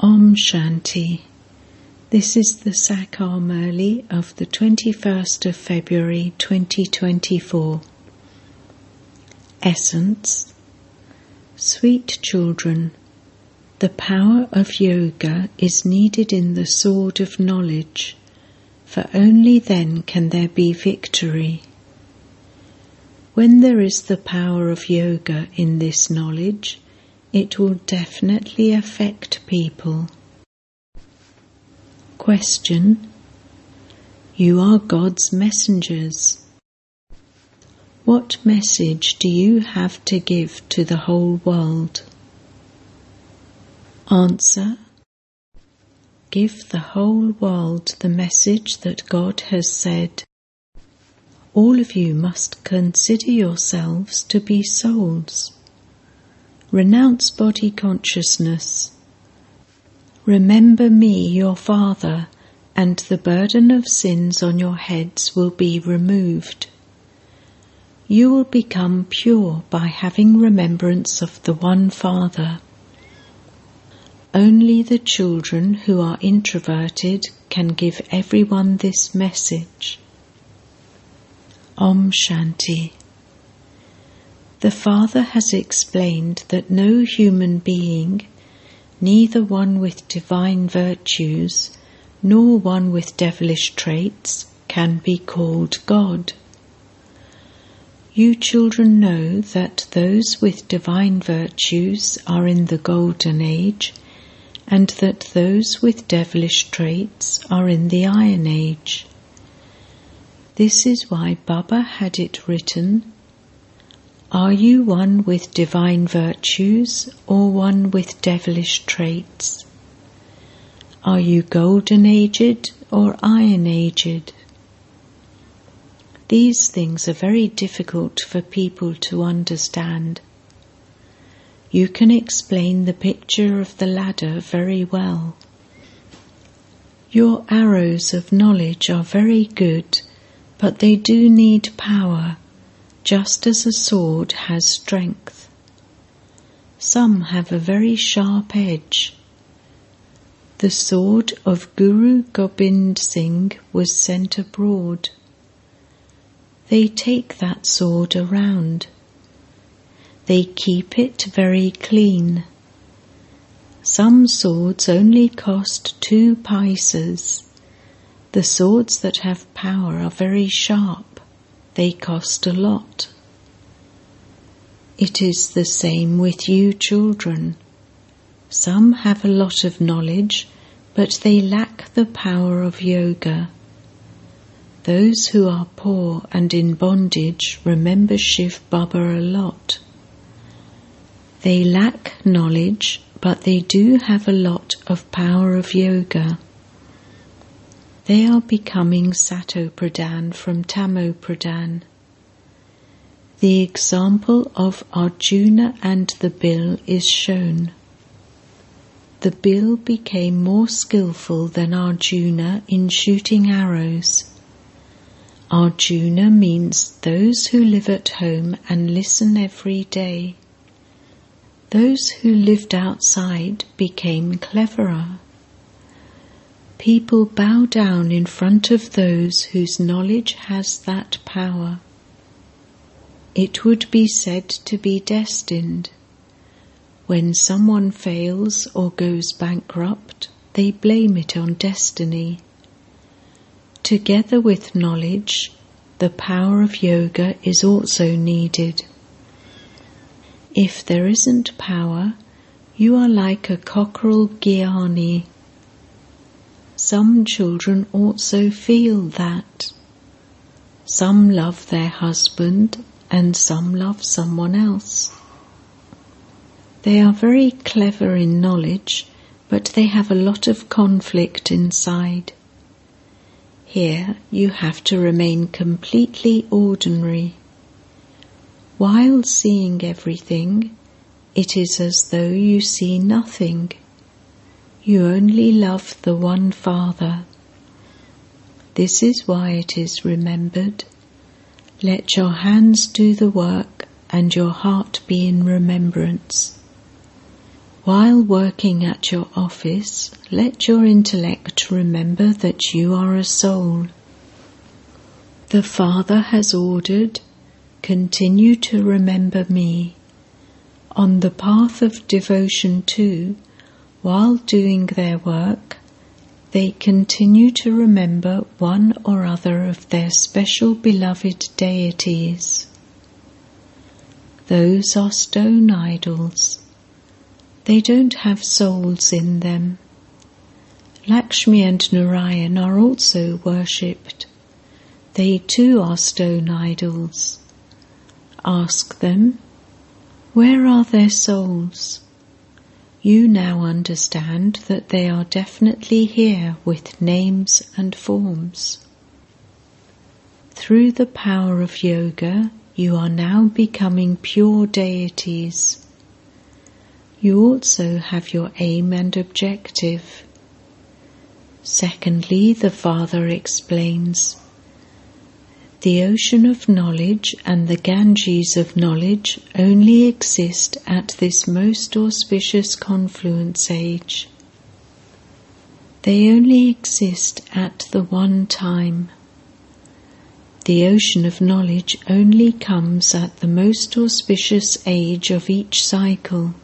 Om Shanti. This is the Sakar Murli of the 21st of February 2024. Essence Sweet children, the power of yoga is needed in the sword of knowledge, for only then can there be victory. When there is the power of yoga in this knowledge, it will definitely affect people. Question You are God's messengers. What message do you have to give to the whole world? Answer Give the whole world the message that God has said. All of you must consider yourselves to be souls. Renounce body consciousness. Remember me, your Father, and the burden of sins on your heads will be removed. You will become pure by having remembrance of the one Father. Only the children who are introverted can give everyone this message. Om Shanti. The Father has explained that no human being, neither one with divine virtues nor one with devilish traits, can be called God. You children know that those with divine virtues are in the golden age and that those with devilish traits are in the Iron Age. This is why Baba had it written Are you one with divine virtues or one with devilish traits? Are you golden aged or iron aged? These things are very difficult for people to understand. You can explain the picture of the ladder very well. Your arrows of knowledge are very good, but they do need power, just as a sword has strength. Some have a very sharp edge. The sword of Guru Gobind Singh was sent abroad. They take that sword around they keep it very clean. Some swords only cost two paisas. The swords that have power are very sharp. They cost a lot. It is the same with you children. Some have a lot of knowledge, but they lack the power of yoga. Those who are poor and in bondage remember Shiv Baba a lot. They lack knowledge, but they do have a lot of power of yoga. They are becoming Sato Pradhan from Tamo Pradhan. The example of Arjuna and the Bhil is shown. The Bhil became more skillful than Arjuna in shooting arrows. Arjuna means those who live at home and listen every day. Those who lived outside became cleverer. People bow down in front of those whose knowledge has that power. It would be said to be destined. When someone fails or goes bankrupt, they blame it on destiny. Together with knowledge, the power of yoga is also needed. If there isn't power, you are like a cockerel Gyani. Some children also feel that. Some love their husband and some love someone else. They are very clever in knowledge, but they have a lot of conflict inside. Here you have to remain completely ordinary. While seeing everything, it is as though you see nothing. You only love the one Father. This is why it is remembered. Let your hands do the work and your heart be in remembrance. While working at your office, let your intellect remember that you are a soul. The Father has ordered, continue to remember me. On the path of devotion too, while doing their work, they continue to remember one or other of their special beloved deities. Those are stone idols. They don't have souls in them. Lakshmi and Narayan are also worshipped. They too are stone idols. Ask them, where are their souls? You now understand that they are definitely here with names and forms. Through the power of yoga, you are now becoming pure deities. You also have your aim and objective. Secondly, the Father explains the ocean of knowledge and the Ganges of knowledge only exist at this most auspicious confluence age. They only exist at the one time. The ocean of knowledge only comes at the most auspicious age of each cycle.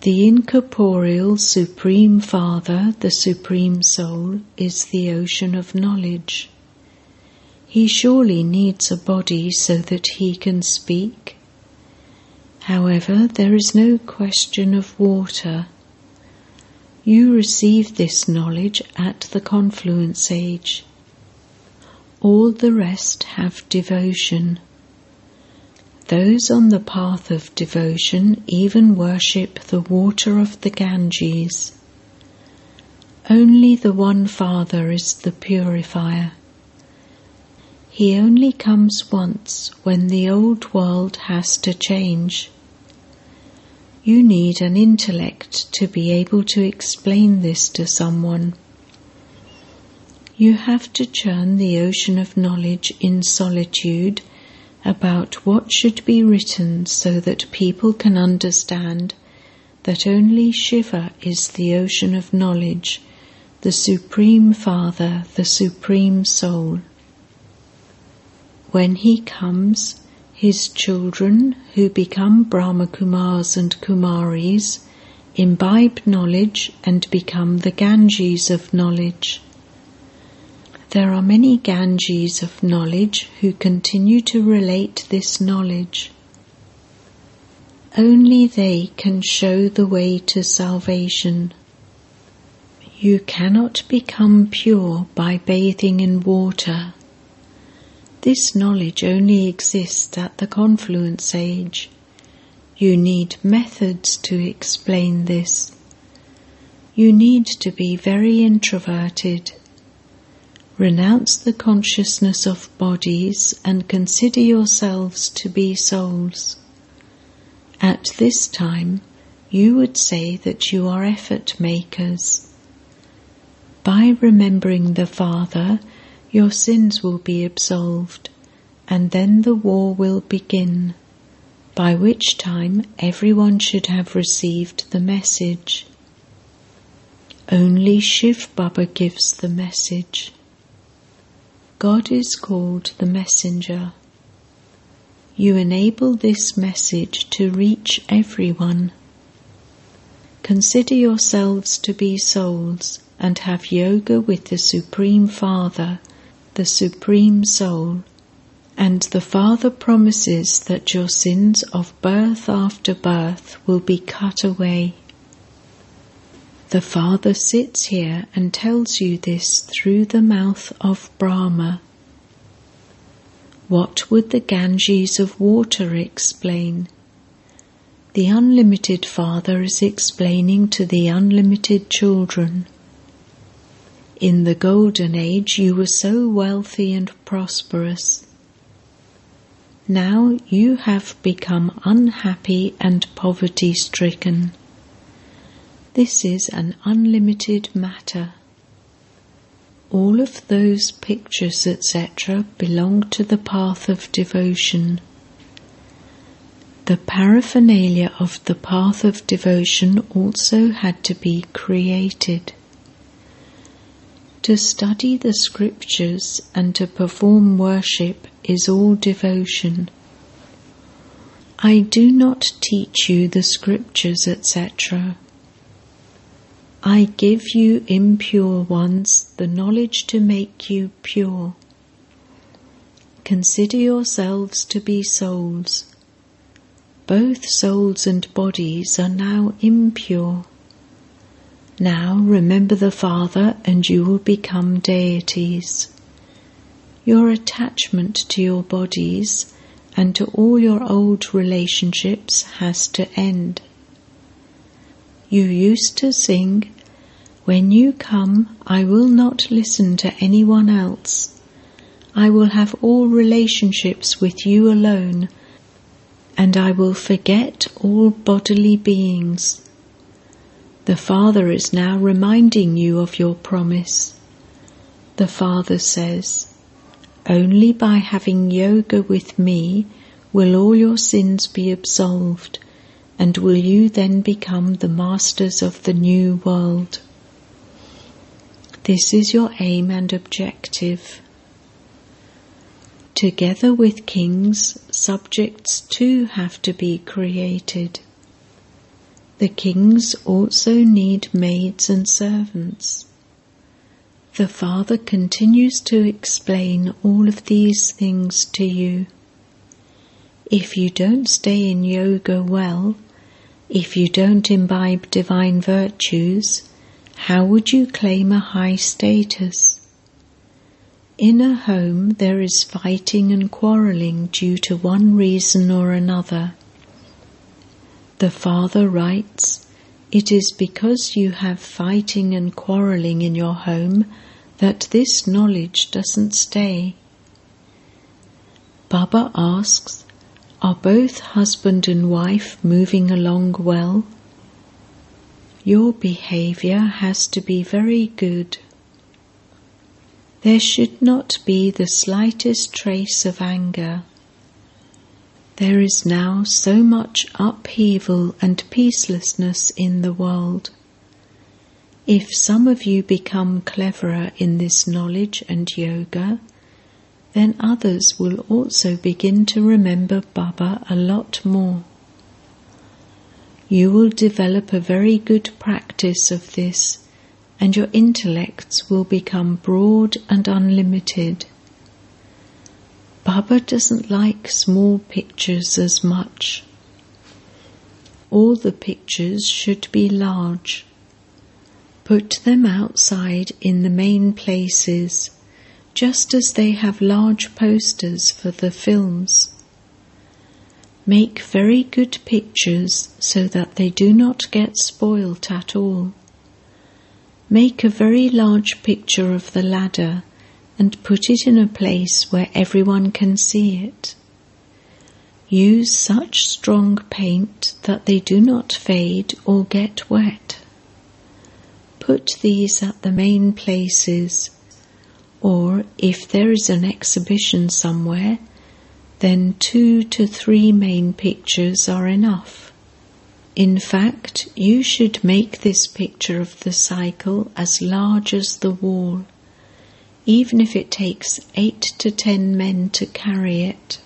The incorporeal Supreme Father, the Supreme Soul, is the ocean of knowledge. He surely needs a body so that he can speak. However, there is no question of water. You receive this knowledge at the confluence age. All the rest have devotion. Those on the path of devotion even worship the water of the Ganges. Only the one Father is the purifier. He only comes once when the old world has to change. You need an intellect to be able to explain this to someone. You have to churn the ocean of knowledge in solitude about what should be written so that people can understand that only Shiva is the ocean of knowledge, the Supreme Father, the Supreme Soul. When he comes, his children, who become Brahmakumars and Kumaris, imbibe knowledge and become the Ganges of knowledge. There are many Ganges of knowledge who continue to relate this knowledge. Only they can show the way to salvation. You cannot become pure by bathing in water. This knowledge only exists at the confluence age. You need methods to explain this. You need to be very introverted. Renounce the consciousness of bodies and consider yourselves to be souls. At this time, you would say that you are effort makers. By remembering the Father, your sins will be absolved, and then the war will begin, by which time everyone should have received the message. Only Shiv Baba gives the message. God is called the messenger. You enable this message to reach everyone. Consider yourselves to be souls and have yoga with the Supreme Father the Supreme Soul, and the Father promises that your sins of birth after birth will be cut away. The Father sits here and tells you this through the mouth of Brahma. What would the Ganges of water explain? The unlimited Father is explaining to the unlimited children. In the Golden Age, you were so wealthy and prosperous. Now you have become unhappy and poverty stricken. This is an unlimited matter. All of those pictures, etc., belong to the path of devotion. The paraphernalia of the path of devotion also had to be created. To study the scriptures and to perform worship is all devotion. I do not teach you the scriptures, etc. I give you impure ones the knowledge to make you pure. Consider yourselves to be souls. Both souls and bodies are now impure. Now remember the Father and you will become deities. Your attachment to your bodies and to all your old relationships has to end. You used to sing, When you come, I will not listen to anyone else. I will have all relationships with you alone, and I will forget all bodily beings. The Father is now reminding you of your promise. The Father says, Only by having yoga with me will all your sins be absolved and will you then become the masters of the new world? This is your aim and objective. Together with kings, subjects too have to be created. The kings also need maids and servants. The Father continues to explain all of these things to you. If you don't stay in yoga well, if you don't imbibe divine virtues, how would you claim a high status? In a home, there is fighting and quarreling due to one reason or another. The father writes, It is because you have fighting and quarreling in your home that this knowledge doesn't stay. Baba asks, are both husband and wife moving along well? Your behavior has to be very good. There should not be the slightest trace of anger. There is now so much upheaval and peacelessness in the world. If some of you become cleverer in this knowledge and yoga, then others will also begin to remember Baba a lot more. You will develop a very good practice of this, and your intellects will become broad and unlimited. Baba doesn't like small pictures as much. All the pictures should be large. Put them outside in the main places just as they have large posters for the films. Make very good pictures so that they do not get spoilt at all. Make a very large picture of the ladder and put it in a place where everyone can see it. Use such strong paint that they do not fade or get wet. Put these at the main places or if there is an exhibition somewhere, then two to three main pictures are enough. In fact, you should make this picture of the cycle as large as the wall, even if it takes eight to ten men to carry it.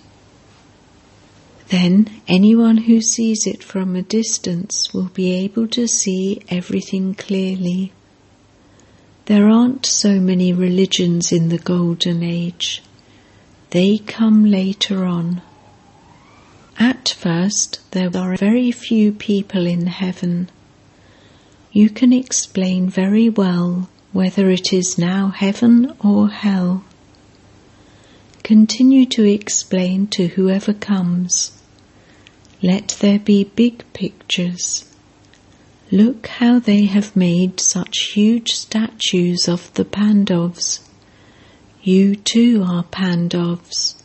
Then anyone who sees it from a distance will be able to see everything clearly. There aren't so many religions in the Golden Age. They come later on. At first, there are very few people in heaven. You can explain very well whether it is now heaven or hell. Continue to explain to whoever comes. Let there be big pictures. Look how they have made such huge statues of the Pandavs. You too are Pandavs.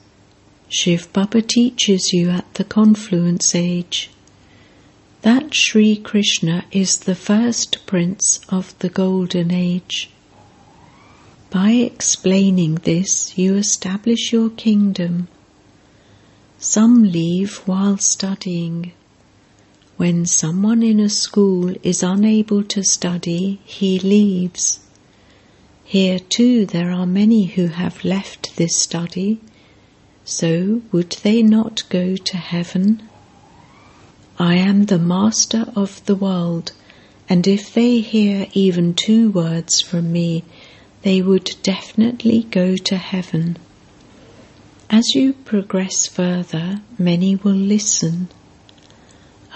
Shiv Baba teaches you at the confluence age. That Sri Krishna is the first prince of the golden age. By explaining this, you establish your kingdom. Some leave while studying. When someone in a school is unable to study, he leaves. Here too there are many who have left this study, so would they not go to heaven? I am the master of the world, and if they hear even two words from me, they would definitely go to heaven. As you progress further, many will listen.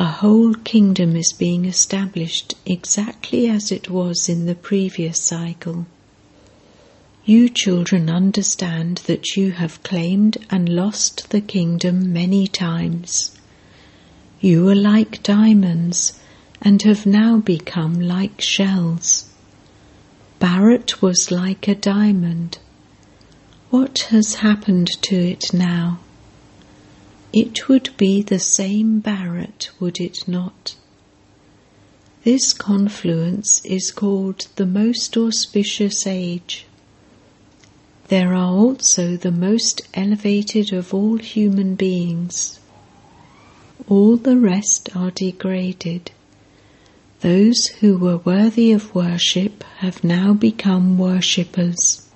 A whole kingdom is being established exactly as it was in the previous cycle. You children understand that you have claimed and lost the kingdom many times. You were like diamonds and have now become like shells. Bharat was like a diamond. What has happened to it now? It would be the same Bharat, would it not? This confluence is called the most auspicious age. There are also the most elevated of all human beings. All the rest are degraded. Those who were worthy of worship have now become worshippers.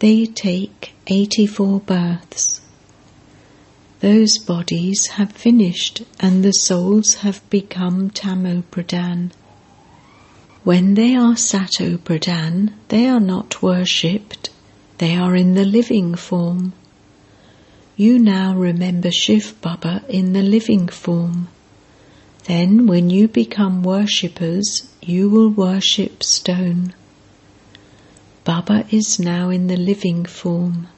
They take 84 births. Those bodies have finished and the souls have become Tamopradhan. When they are Satopradhan, they are not worshipped, they are in the living form. You now remember Shiv Baba in the living form. Then, when you become worshippers, you will worship stone. Baba is now in the living form.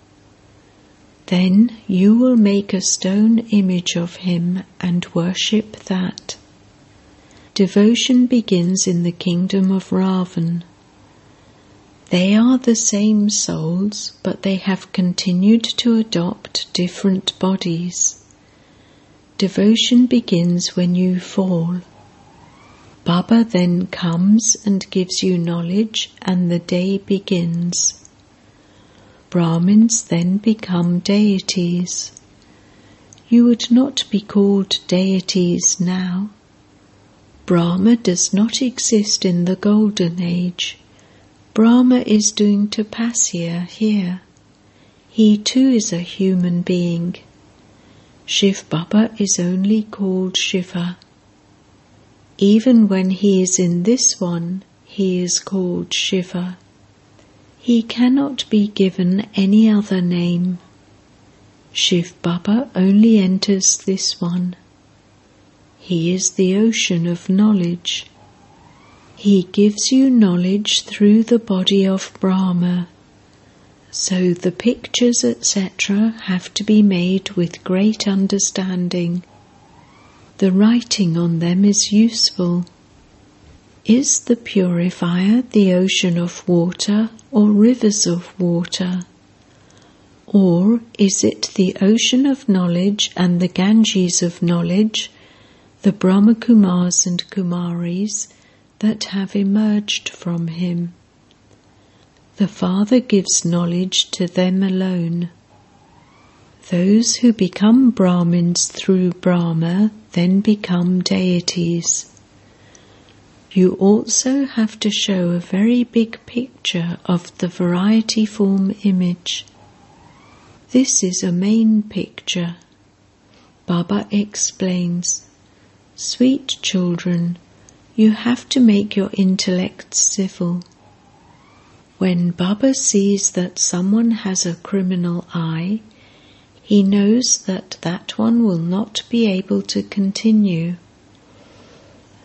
Then you will make a stone image of him and worship that. Devotion begins in the kingdom of Ravan. They are the same souls, but they have continued to adopt different bodies. Devotion begins when you fall. Baba then comes and gives you knowledge, and the day begins. Brahmins then become deities. You would not be called deities now. Brahma does not exist in the Golden Age. Brahma is doing tapasya here. He too is a human being. Shiv Baba is only called Shiva. Even when he is in this one, he is called Shiva. He cannot be given any other name. Shiv Baba only enters this one. He is the ocean of knowledge. He gives you knowledge through the body of Brahma. So the pictures, etc., have to be made with great understanding. The writing on them is useful. Is the purifier the ocean of water or rivers of water? Or is it the ocean of knowledge and the Ganges of knowledge, the Brahma Kumars and Kumaris, that have emerged from him. The Father gives knowledge to them alone. Those who become Brahmins through Brahma then become deities. You also have to show a very big picture of the variety form image. This is a main picture. Baba explains, Sweet children, you have to make your intellect civil. When Baba sees that someone has a criminal eye, he knows that that one will not be able to continue.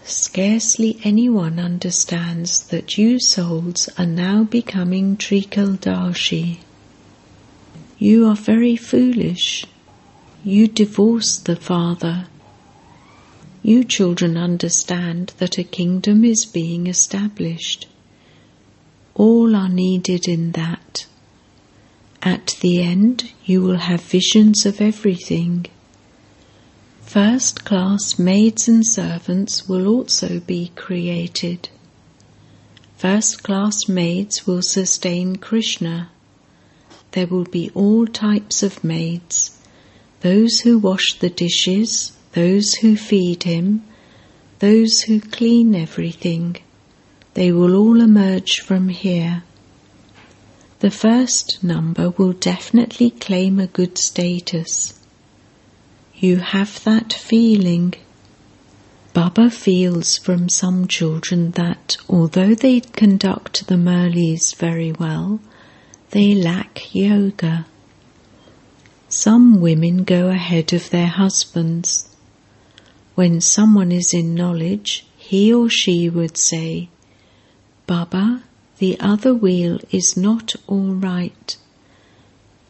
Scarcely anyone understands that you souls are now becoming Trikaldarshi. You are very foolish. You divorce the Father you children understand that a kingdom is being established. All are needed in that. At the end, you will have visions of everything. First class maids and servants will also be created. First class maids will sustain Krishna. There will be all types of maids those who wash the dishes, those who feed him, those who clean everything, they will all emerge from here. The first number will definitely claim a good status. You have that feeling. Baba feels from some children that although they conduct the Murlis very well, they lack yoga. Some women go ahead of their husbands. When someone is in knowledge, he or she would say, Baba, the other wheel is not all right.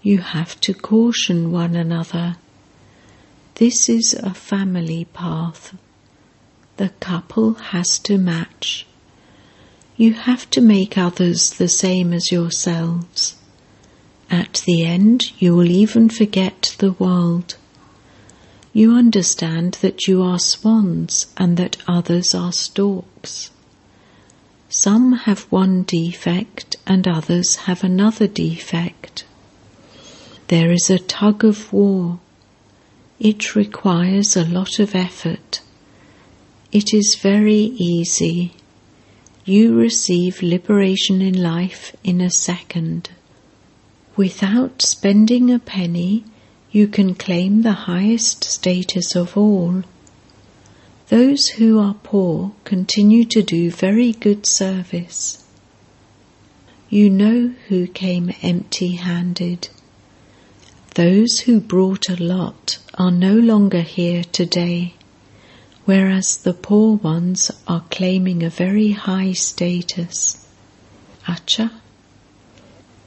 You have to caution one another. This is a family path. The couple has to match. You have to make others the same as yourselves. At the end, you will even forget the world. You understand that you are swans and that others are storks. Some have one defect and others have another defect. There is a tug of war. It requires a lot of effort. It is very easy. You receive liberation in life in a second. Without spending a penny, you can claim the highest status of all. Those who are poor continue to do very good service. You know who came empty handed. Those who brought a lot are no longer here today, whereas the poor ones are claiming a very high status. Acha?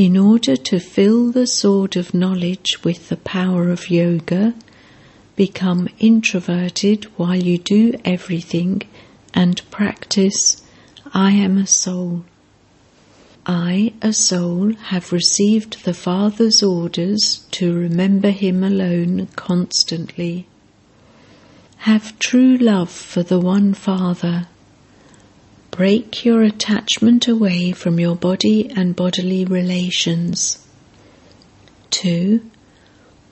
In order to fill the sword of knowledge with the power of yoga, become introverted while you do everything and practice I am a soul. I, a soul, have received the Father's orders to remember Him alone constantly. Have true love for the one Father. Break your attachment away from your body and bodily relations. 2.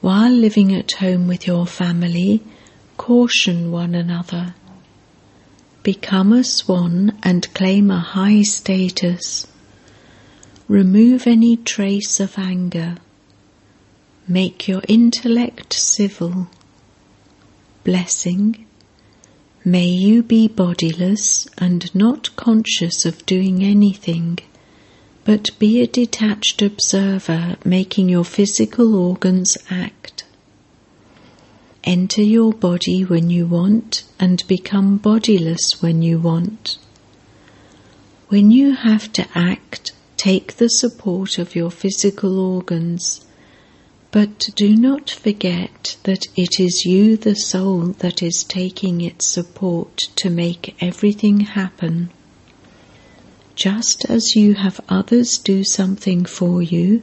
While living at home with your family, caution one another. Become a swan and claim a high status. Remove any trace of anger. Make your intellect civil. Blessing. May you be bodiless and not conscious of doing anything but be a detached observer, making your physical organs act. Enter your body when you want and become bodiless when you want. When you have to act, take the support of your physical organs, but do not forget that it is you, the soul, that is taking its support to make everything happen just as you have others do something for you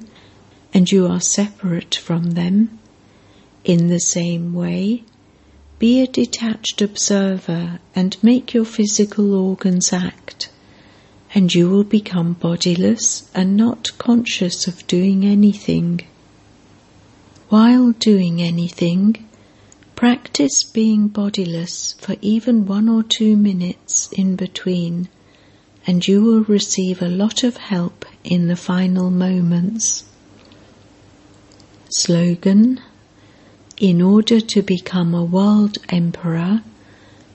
and you are separate from them, in the same way, be a detached observer and make your physical organs act, and you will become bodiless and not conscious of doing anything. While doing anything, practice being bodiless for even one or two minutes in between and you will receive a lot of help in the final moments. Slogan In order to become a world emperor,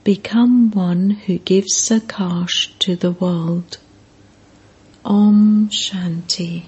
become one who gives Sakash to the world. Om Shanti.